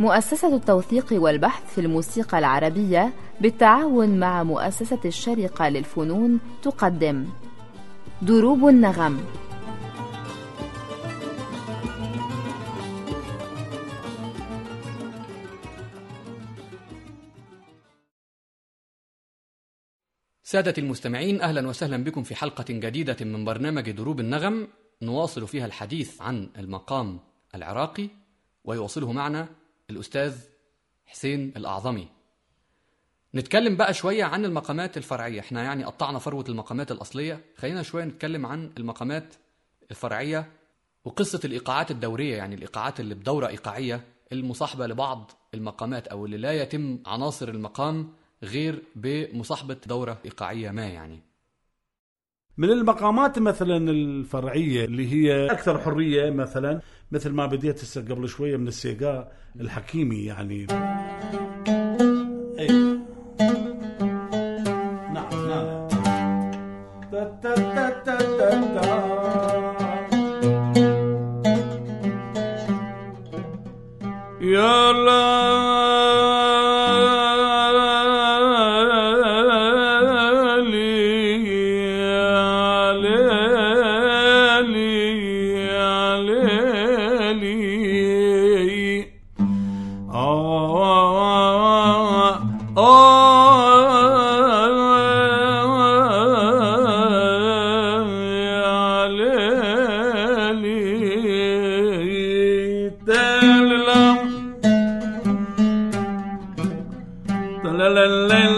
مؤسسة التوثيق والبحث في الموسيقى العربية بالتعاون مع مؤسسة الشرقة للفنون تقدم. دروب النغم. سادة المستمعين أهلا وسهلا بكم في حلقة جديدة من برنامج دروب النغم. نواصل فيها الحديث عن المقام العراقي ويواصله معنا الأستاذ حسين الأعظمي. نتكلم بقى شوية عن المقامات الفرعية. إحنا يعني قطعنا فروة المقامات الأصلية. خلينا شوية نتكلم عن المقامات الفرعية وقصة الإيقاعات الدورية يعني الإيقاعات اللي بدورة إيقاعية المصاحبة لبعض المقامات أو اللي لا يتم عناصر المقام غير بمصاحبة دورة إيقاعية ما يعني. من المقامات مثلا الفرعية اللي هي أكثر حرية مثلا مثل ما بديت هسه قبل شوية من السيقا الحكيمي يعني. la la la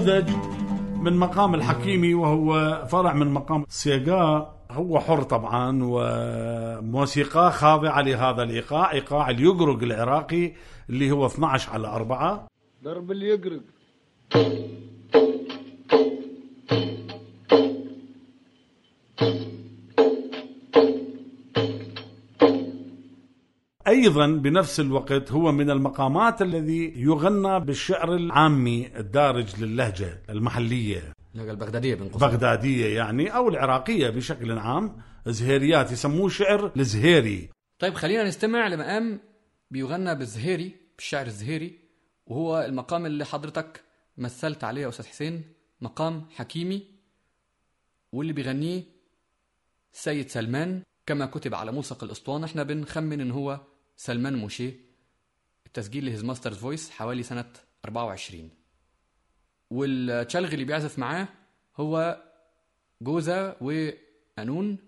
نموذج من مقام الحكيمي وهو فرع من مقام السيقا هو حر طبعا وموسيقاه خاضعة لهذا الإيقاع إيقاع اليقرق العراقي اللي هو 12 على 4 درب اللي أيضا بنفس الوقت هو من المقامات الذي يغنى بالشعر العامي الدارج للهجة المحلية. البغدادية قوسين بغدادية يعني أو العراقية بشكل عام. زهيريات يسموه شعر الزهيري. طيب خلينا نستمع لمقام بيغنى بالزهيري بالشعر الزهيري وهو المقام اللي حضرتك مثلت عليه يا أستاذ حسين. مقام حكيمي واللي بيغنيه سيد سلمان كما كتب على ملصق الأسطوانة. إحنا بنخمن إن هو سلمان موشي التسجيل ل His Master's Voice حوالي سنة 24 والتشالغي اللي بيعزف معاه هو جوزة وقانون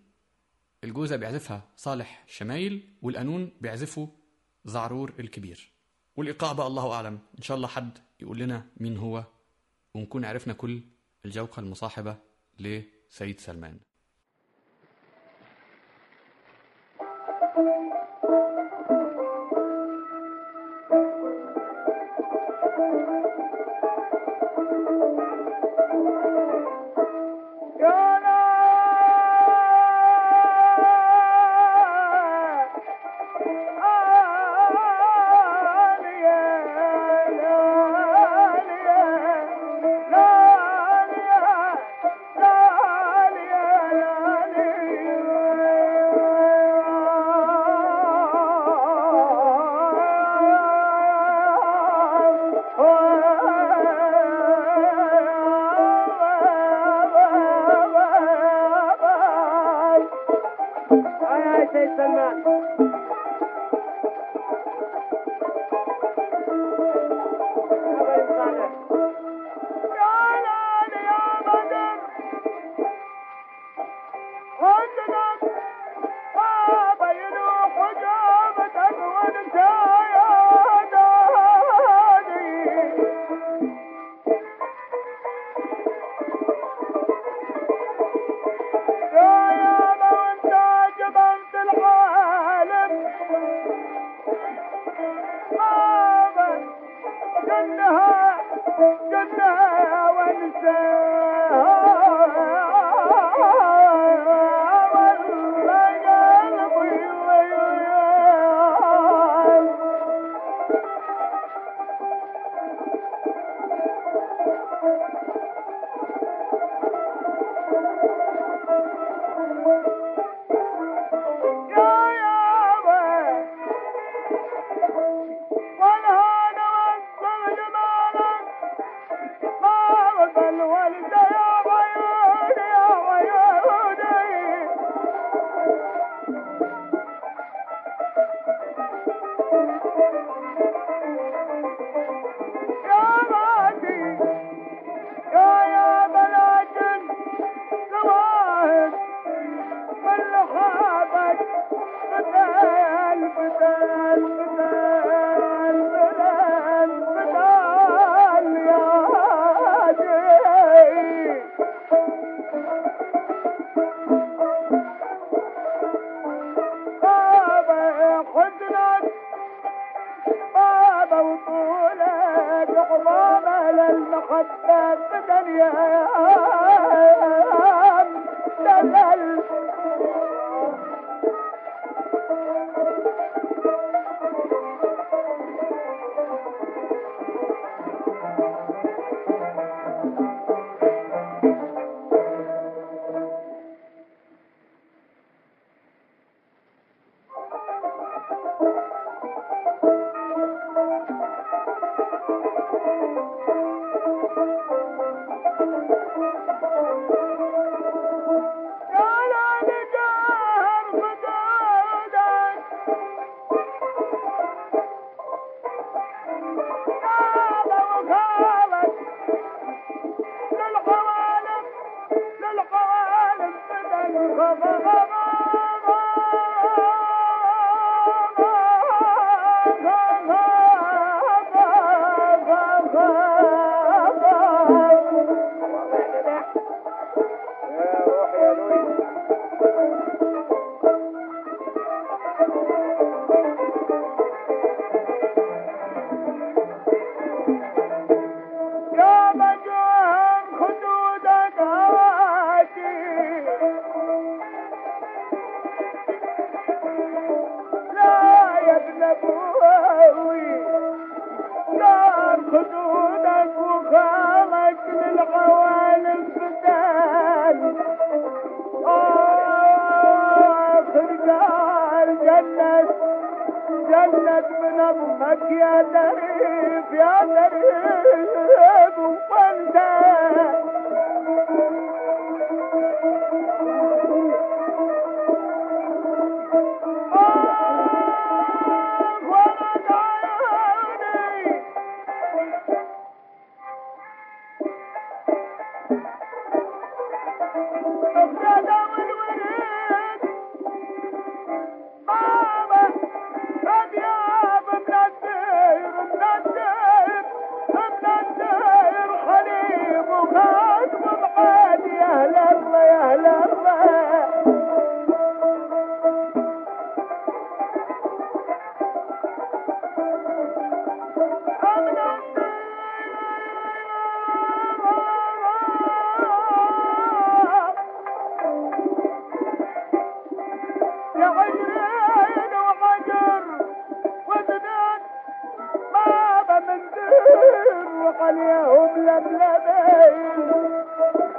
الجوزة بيعزفها صالح شمايل والقانون بيعزفه زعرور الكبير. والإيقاع بقى الله أعلم إن شاء الله حد يقول لنا مين هو ونكون عرفنا كل الجوقة المصاحبة لسيد سلمان. جنها جنها وانساها खिया عليه هم لم يبي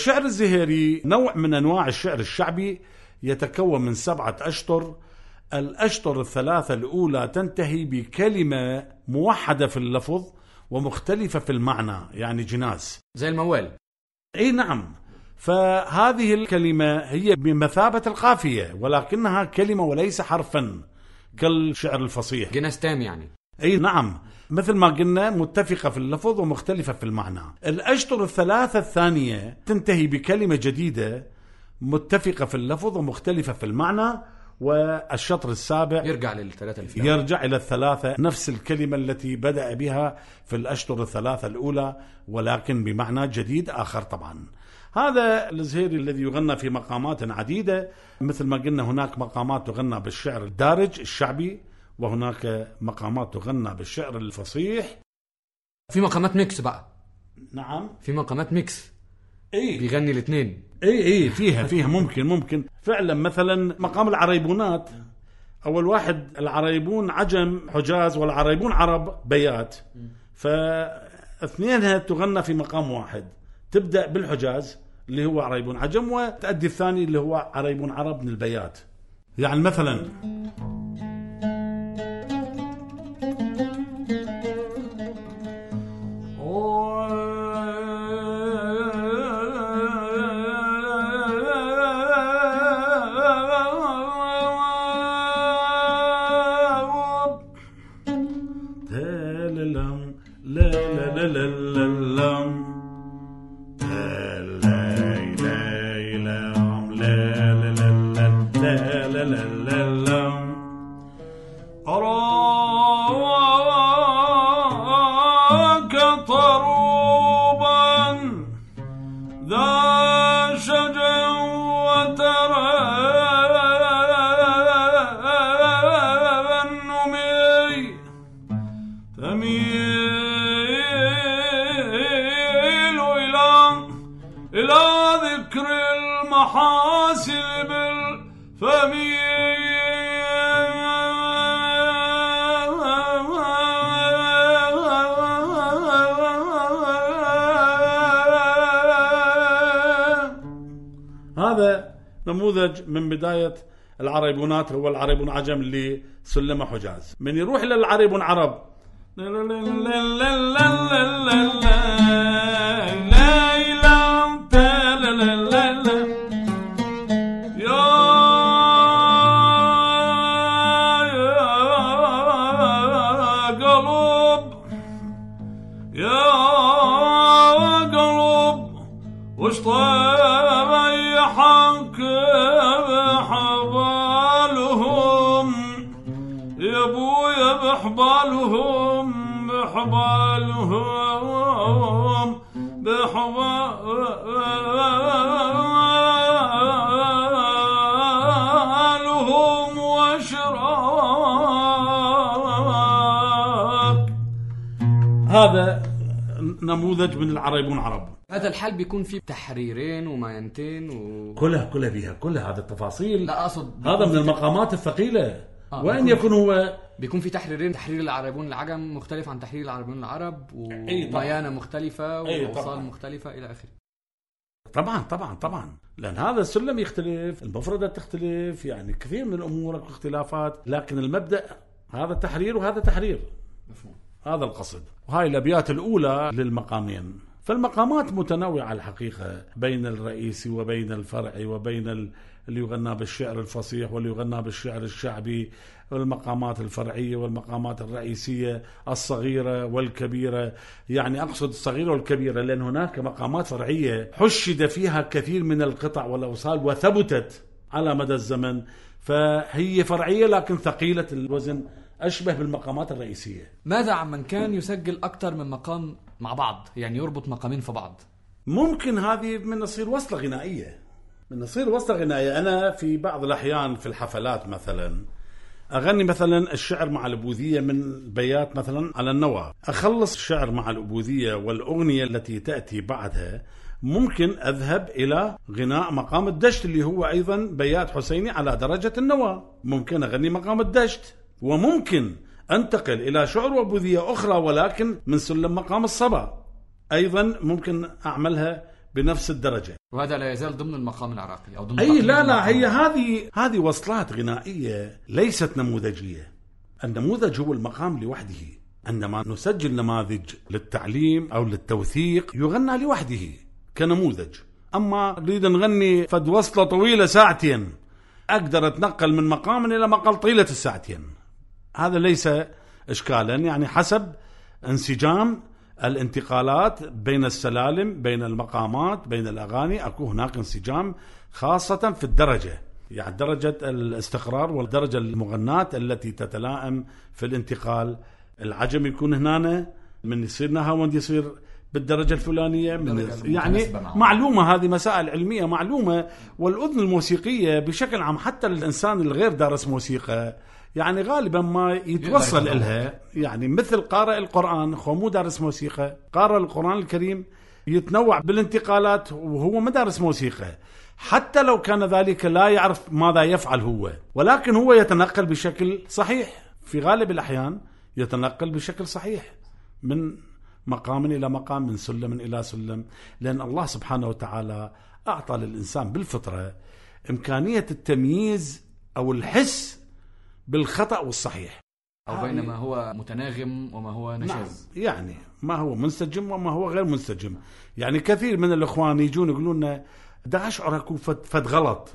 وشعر الزهيري نوع من أنواع الشعر الشعبي يتكون من سبعة أشطر الأشطر الثلاثة الأولى تنتهي بكلمة موحدة في اللفظ ومختلفة في المعنى يعني جناس. زي الموال. إي نعم. فهذه الكلمة هي بمثابة القافية ولكنها كلمة وليس حرفا كالشعر الفصيح. جناس تام يعني. إي نعم. مثل ما قلنا متفقة في اللفظ ومختلفة في المعنى. الأشطر الثلاثة الثانية تنتهي بكلمة جديدة متفقة في اللفظ ومختلفة في المعنى والشطر السابع يرجع للثلاثة اللي فيها يرجع إلى الثلاثة نفس الكلمة التي بدأ بها في الأشطر الثلاثة الأولى ولكن بمعنى جديد آخر طبعا. هذا الزهيري الذي يغنى في مقامات عديدة مثل ما قلنا هناك مقامات تغنى بالشعر الدارج الشعبي وهناك مقامات تغنى بالشعر الفصيح. في مقامات mix بقى. نعم. في مقامات mix. إي. بيغني الاثنين. إي إي فيها فيها ممكن ممكن. فعلا مثلا مقام العريبونات. أول واحد العريبون عجم حجاز والعريبون عرب بيات. فاثنينها تغنى في مقام واحد. تبدأ بالحجاز اللي هو عريبون عجم وتأدي الثاني اللي هو عريبون عرب من البيات. يعني مثلا المحاسن بالفم هذا نموذج من بداية العريبونات هو العريبون عجم اللي سلمه حجاز. من يروح إلى العريبون عرب. يا قلب وش طيحك بحبالهم؟ يا أبويا بحبالهم بحبالهم بحبالهم. هذا نموذج من العريبون عرب هذا الحال بيكون فيه تحريرين وماينتين و كلها كلها فيها كل هذه التفاصيل. لا أقصد هذا من المقامات الثقيلة. آه، وإن بيكون- يكون هو بيكون في تحريرين تحرير العربون العجم مختلف عن تحرير العربون العرب أي طبعاً. وميانة مختلفة أي وأوصال طبعاً. مختلفة إلى آخره. طبعا طبعا طبعا. لأن هذا السلم يختلف المفردة تختلف يعني كثير من الأمور اختلافات لكن المبدأ هذا تحرير وهذا تحرير. مفهوم. هذا القصد. وهاي الأبيات الأولى للمقامين. فالمقامات متنوعة الحقيقة بين الرئيسي وبين الفرعي وبين ال- اللي يغنى بالشعر الفصيح واللي يغنى بالشعر الشعبي والمقامات الفرعية والمقامات الرئيسية الصغيرة والكبيرة. يعني أقصد الصغيرة والكبيرة لأن هناك مقامات فرعية حشد فيها كثير من القطع والأوصال وثبتت على مدى الزمن. فهي فرعية لكن ثقيلة الوزن. أشبه بالمقامات الرئيسية. ماذا عن من كان يسجل أكثر من مقام مع بعض؟ يعني يربط مقامين في بعض. ممكن هذه من تصير وصلة غنائية. من تصير وصلة غنائية. أنا في بعض الأحيان في الحفلات مثلا أغني مثلا الشعر مع الأبوذية من بيات مثلا على النوى. أخلص الشعر مع الأبوذية والأغنية التي تأتي بعدها ممكن أذهب إلى غناء مقام الدشت اللي هو أيضا بيات حسيني على درجة النوى. ممكن أغني مقام الدشت. وممكن أنتقل إلى شعر وأبوذية أخرى ولكن من سلم مقام الصبا. أيضا ممكن أعملها بنفس الدرجة. وهذا لا يزال ضمن المقام العراقي أو ضمن أي تقليد لا لا. هي هذه هذه وصلات غنائية ليست نموذجية. النموذج هو المقام لوحده. عندما نسجل نماذج للتعليم أو للتوثيق يغنى لوحده كنموذج. أما نريد نغني فد وصلة طويلة ساعتين أقدر أتنقل من مقام إلى مقام طيلة الساعتين هذا ليس اشكالا يعني حسب انسجام الانتقالات بين السلالم بين المقامات بين الأغاني أكو هناك انسجام خاصة في الدرجة يعني درجة الاستقرار والدرجة المغناة التي تتلائم في الانتقال العجم يكون هنا من يصير نهاوند يصير بالدرجة الفلانية من يعني. معلومة هذه مسائل علمية معلومة والأذن الموسيقية بشكل عام حتى الإنسان الغير دارس موسيقى يعني غالبا ما يتوصل لها يعني مثل قارئ القرآن هو مو دارس موسيقى قارئ القرآن الكريم يتنوع بالانتقالات وهو ما دارس موسيقى. حتى لو كان ذلك لا يعرف ماذا يفعل هو ولكن هو يتنقل بشكل صحيح. في غالب الأحيان يتنقل بشكل صحيح. من مقام إلى مقام من سلم إلى سلم. لأن الله سبحانه وتعالى أعطى للإنسان بالفطرة إمكانية التمييز أو الحس بالخطأ والصحيح. أو بين ما هو متناغم وما هو نعم نشاز. يعني ما هو منسجم وما هو غير منسجم. يعني كثير من الإخوان يجون يقولون لنا دا أشعر اكو فد, فد غلط.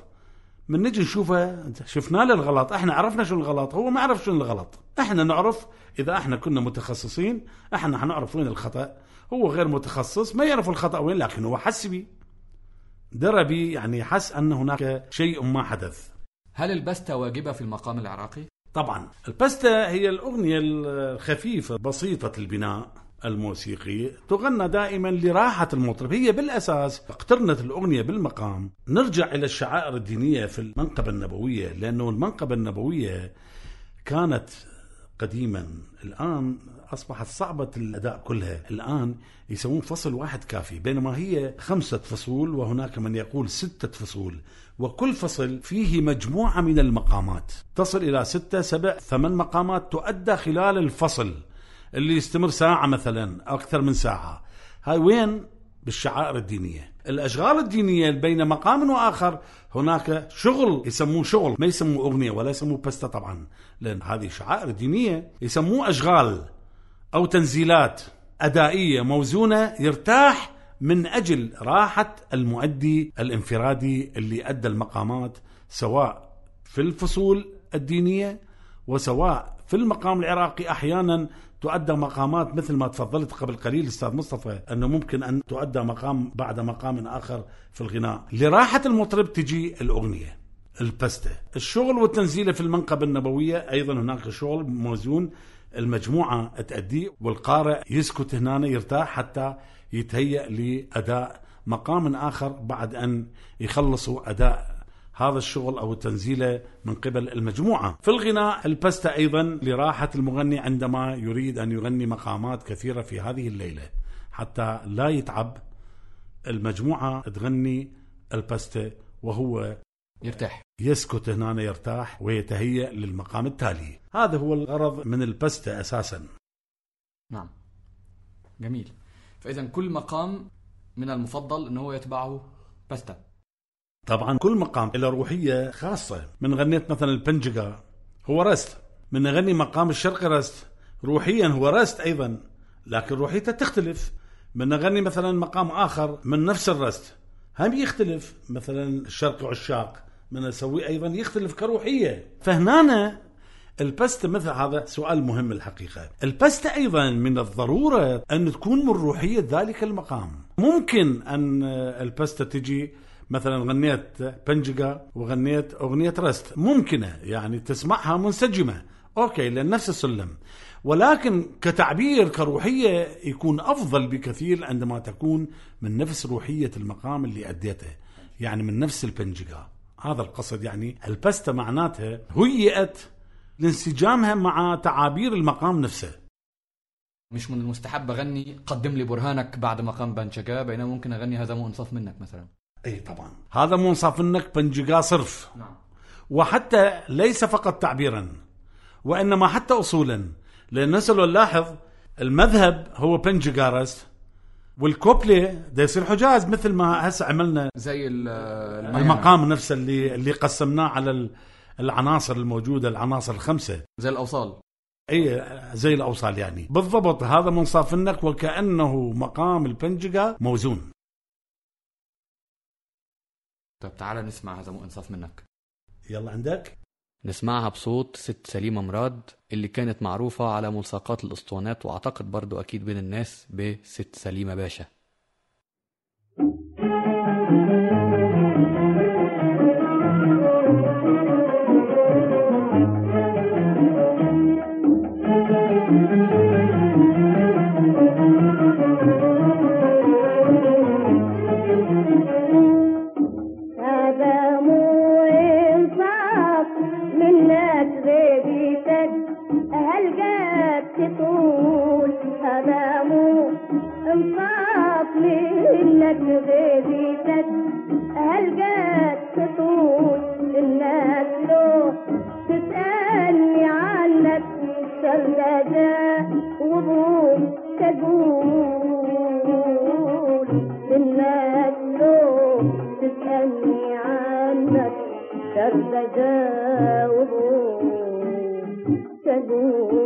من نجي نشوفه شفنا له الغلط إحنا عرفنا شو الغلط هو ما عرف شو الغلط. إحنا نعرف إذا إحنا كنا متخصصين إحنا حنعرف وين الخطأ. هو غير متخصص ما يعرف الخطأ وين لكن هو حس بي. درى بي يعني حس أن هناك شيء ما حدث. هل البستة واجبة في المقام العراقي؟ طبعا. البستا هي الأغنية الخفيفة بسيطة البناء الموسيقي تغنى دائما لراحة المطرب. هي بالأساس اقترنت الأغنية بالمقام. نرجع إلى الشعائر الدينية في المنقبة النبوية لأنه المنقبة النبوية كانت قديما. الآن أصبحت صعبة الأداء كلها. الآن يسوون فصل واحد كافي بينما هي خمسة فصول وهناك من يقول ستة فصول وكل فصل فيه مجموعة من المقامات. تصل إلى ستة سبع ثمان مقامات تؤدى خلال الفصل اللي يستمر ساعة مثلا أو أكثر من ساعة. هاي وين؟ بالشعائر الدينية. الأشغال الدينية بين مقام وآخر هناك شغل يسموه شغل ما يسموه أغنية ولا يسموه بستة طبعا لأن هذه شعائر دينية يسموه أشغال. أو تنزيلات أدائية موزونة يرتاح من أجل راحة المؤدي الانفرادي اللي أدى المقامات سواء في الفصول الدينية وسواء في المقام العراقي. أحيانا تؤدى مقامات مثل ما تفضلت قبل قليل أستاذ مصطفى أنه ممكن أن تؤدى مقام بعد مقام آخر في الغناء. لراحة المطرب تجي الأغنية البستة. الشغل والتنزيله في المنقبة النبوية أيضا هناك شغل موزون المجموعة تأديه والقارئ يسكت هنا يرتاح حتى يتهيأ لأداء مقام آخر بعد أن يخلصوا أداء هذا الشغل أو التنزيله من قبل المجموعة. في الغناء البستة أيضا لراحة المغني عندما يريد أن يغني مقامات كثيرة في هذه الليلة حتى لا يتعب المجموعة تغني البستة وهو يرتاح. يسكت هنا يرتاح ويتهيأ للمقام التالي. هذا هو الغرض من البستة أساسا. نعم. جميل. فإذا كل مقام من المفضل أنه يتبعه بستة طبعا كل مقام له روحية خاصة. من غنيت مثلا البنجقا هو رست. من اغني مقام الشرقي رست. روحيا هو رست أيضا لكن روحيته تختلف. من اغني مثلا مقام آخر من نفس الرست. هم يختلف. مثلا الشرقي عشاق. من اسويه أيضا يختلف كروحية. فهنا البستة مثل هذا سؤال مهم الحقيقة. البستة أيضا من الضرورة أن تكون من روحية ذلك المقام. ممكن أن البستة تجي مثلا غنيت بنجقا وغنيت أغنية رست. ممكنة يعني تسمعها منسجمة. أوكي لأن نفس السلم. ولكن كتعبير كروحية يكون أفضل بكثير عندما تكون من نفس روحية المقام اللي أديته. يعني من نفس البنجقا هذا القصد يعني. البستة معناتها هيئت لانسجامها مع تعابير المقام نفسه. مش من المستحب أغني قدم لي برهانك بعد مقام بنشكا بينما ممكن أغني هذا مو إنصاف منك مثلا. إي طبعا. هذا مو إنصاف منك بنجقا صرف. نعم. وحتى ليس فقط تعبيرا وإنما حتى اصولا. لأن نسأل نلاحظ المذهب هو بنجقارست والكوبلي ده يصير حجاز مثل ما هسه عملنا زي الميامة. المقام نفسه اللي اللي قسمناه على ال- العناصر الموجودة العناصر الخمسة. زي الأوصال. إي زي الأوصال يعني. بالضبط هذا منصاف منك وكأنه مقام البنجقا موزون. طيب تعال نسمع هذا مو انصاف منك. يلا عندك؟ نسمعها بصوت ست سليمة مراد اللي كانت معروفة على ملصقات الأسطوانات وأعتقد برضو أكيد بين الناس بست سليمة باشا. لك ببيتك هلقاك تطول الناس له تسألني عنك شردة وضوم تقول الناس له تسألني عنك شردة وضوم تقول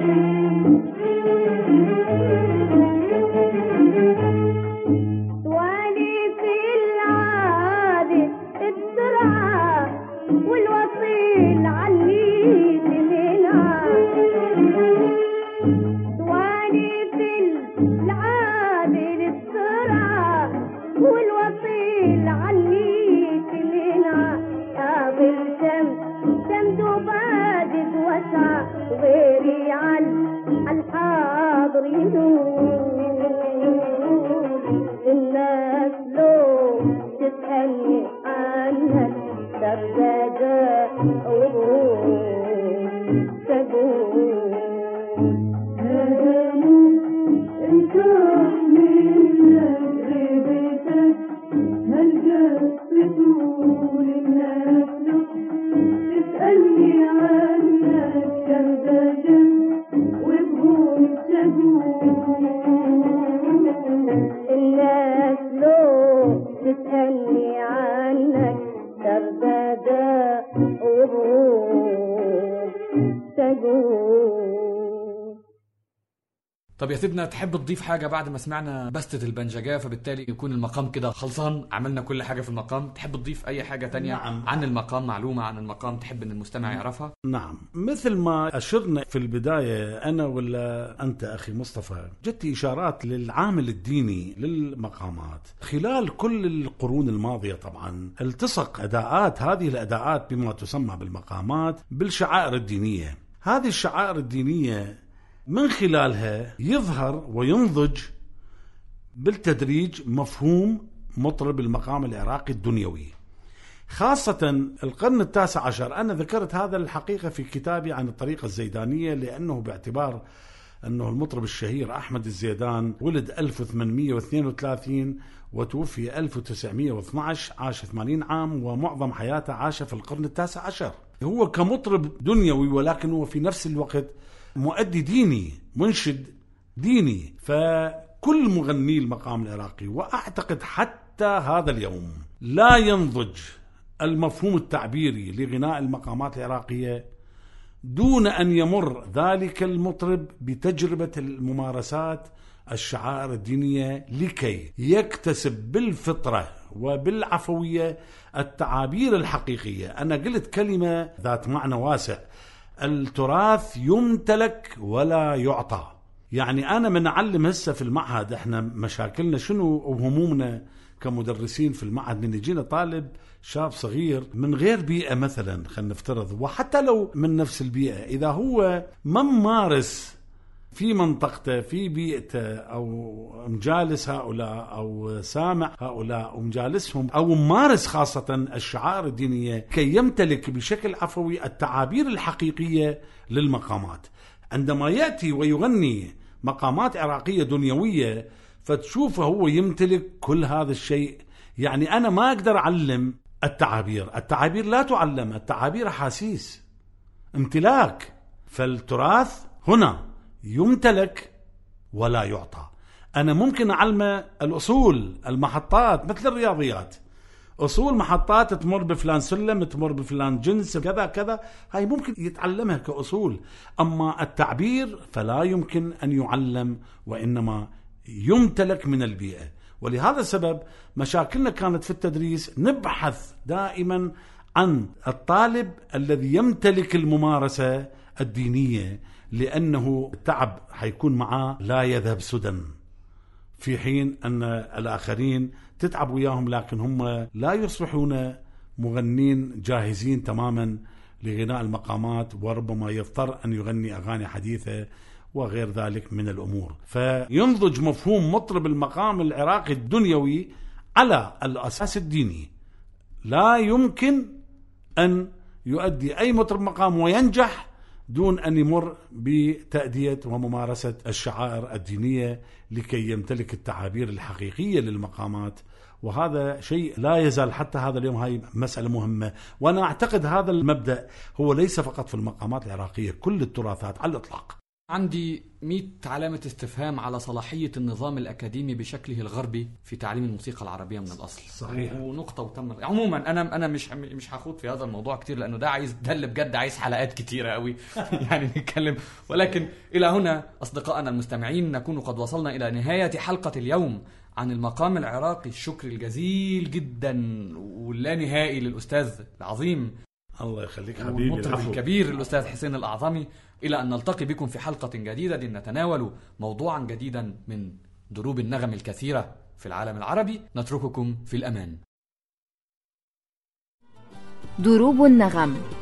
you. You. طب يا سيدنا تحب تضيف حاجة بعد ما سمعنا بستة البنججاه فبالتالي يكون المقام كده خلصان عملنا كل حاجة في المقام تحب تضيف أي حاجة تانية نعم. عن المقام معلومة عن المقام تحب إن المستمع يعرفها؟ نعم. مثل ما أشرنا في البداية أنا ولا أنت أخي مصطفى جت إشارات للعامل الديني للمقامات. خلال كل القرون الماضية طبعا التصق أداءات هذه الأداءات بما تسمى بالمقامات بالشعائر الدينية. هذه الشعائر الدينية من خلالها يظهر وينضج بالتدريج مفهوم مطرب المقام العراقي الدنيوي. خاصة القرن التاسع عشر أنا ذكرت هذا الحقيقة في كتابي عن الطريقة الزيدانية لأنه باعتبار أنه المطرب الشهير أحمد الزيدان ولد 1832 وتوفي 1912 عاش 80 عام ومعظم حياته عاش في القرن التاسع عشر. هو كمطرب دنيوي ولكن هو في نفس الوقت مؤدي ديني منشد ديني فكل مغني المقام العراقي وأعتقد حتى هذا اليوم لا ينضج المفهوم التعبيري لغناء المقامات العراقية دون أن يمر ذلك المطرب بتجربة الممارسات الشعائر الدينية لكي يكتسب بالفطرة وبالعفوية التعابير الحقيقية. أنا قلت كلمة ذات معنى واسع. التراث يمتلك ولا يعطى. يعني أنا من أعلم هسه في المعهد إحنا مشاكلنا شنو وهمومنا كمدرسين في المعهد من يجينا طالب شاب صغير من غير بيئة مثلا خلينا نفترض وحتى لو من نفس البيئة إذا هو ما ممارس في منطقته في بيئته أو مجالس هؤلاء أو سامع هؤلاء ومجالسهم أو ممارس خاصة الشعائر الدينية كي يمتلك بشكل عفوي التعابير الحقيقية للمقامات. عندما يأتي ويغني مقامات عراقية دنيوية فتشوفه هو يمتلك كل هذا الشيء. يعني أنا ما أقدر أعلم التعابير، التعابير لا تعلم، التعابير احاسيس امتلاك. فالتراث هنا. يمتلك ولا يعطى. أنا ممكن أعلمه الأصول المحطات مثل الرياضيات. أصول محطات تمر بفلان سلم تمر بفلان جنس كذا كذا. هاي ممكن يتعلمها كأصول. أما التعبير فلا يمكن أن يعلم وإنما يمتلك من البيئة. ولهذا السبب مشاكلنا كانت في التدريس نبحث دائما عن الطالب الذي يمتلك الممارسة الدينية لأنه التعب حيكون معاه لا يذهب سدى. في حين أن الآخرين تتعب وياهم لكن هم لا يصبحون مغنين جاهزين تماما لغناء المقامات وربما يضطر أن يغني أغاني حديثة وغير ذلك من الأمور. فينضج مفهوم مطرب المقام العراقي الدنيوي على الأساس الديني. لا يمكن أن يؤدي أي مطرب مقام وينجح دون أن يمر بتأدية وممارسة الشعائر الدينية لكي يمتلك التعابير الحقيقية للمقامات. وهذا شيء لا يزال حتى هذا اليوم هاي مسألة مهمة. وأنا أعتقد هذا المبدأ هو ليس فقط في المقامات العراقية كل التراثات على الإطلاق. عندي 100 علامة استفهام على صلاحية النظام الأكاديمي بشكله الغربي في تعليم الموسيقى العربية من الأصل. صحيح. ونقطة وتم عموما أنا أنا مش مش هخوض في هذا الموضوع كتير لأنه ده عايز ده اللي بجد عايز حلقات كتيرة قوي. يعني نتكلم. ولكن إلى هنا أصدقائنا المستمعين نكون قد وصلنا إلى نهاية حلقة اليوم عن المقام العراقي. الشكر الجزيل جدا واللانهائي للأستاذ العظيم. الله يخليك حبيبي العفو. الكبير الأستاذ حسين الأعظمي. إلى أن نلتقي بكم في حلقة جديدة نتناول موضوعا جديدا من دروب النغم الكثيرة في العالم العربي. نترككم في الأمان. دروب النغم.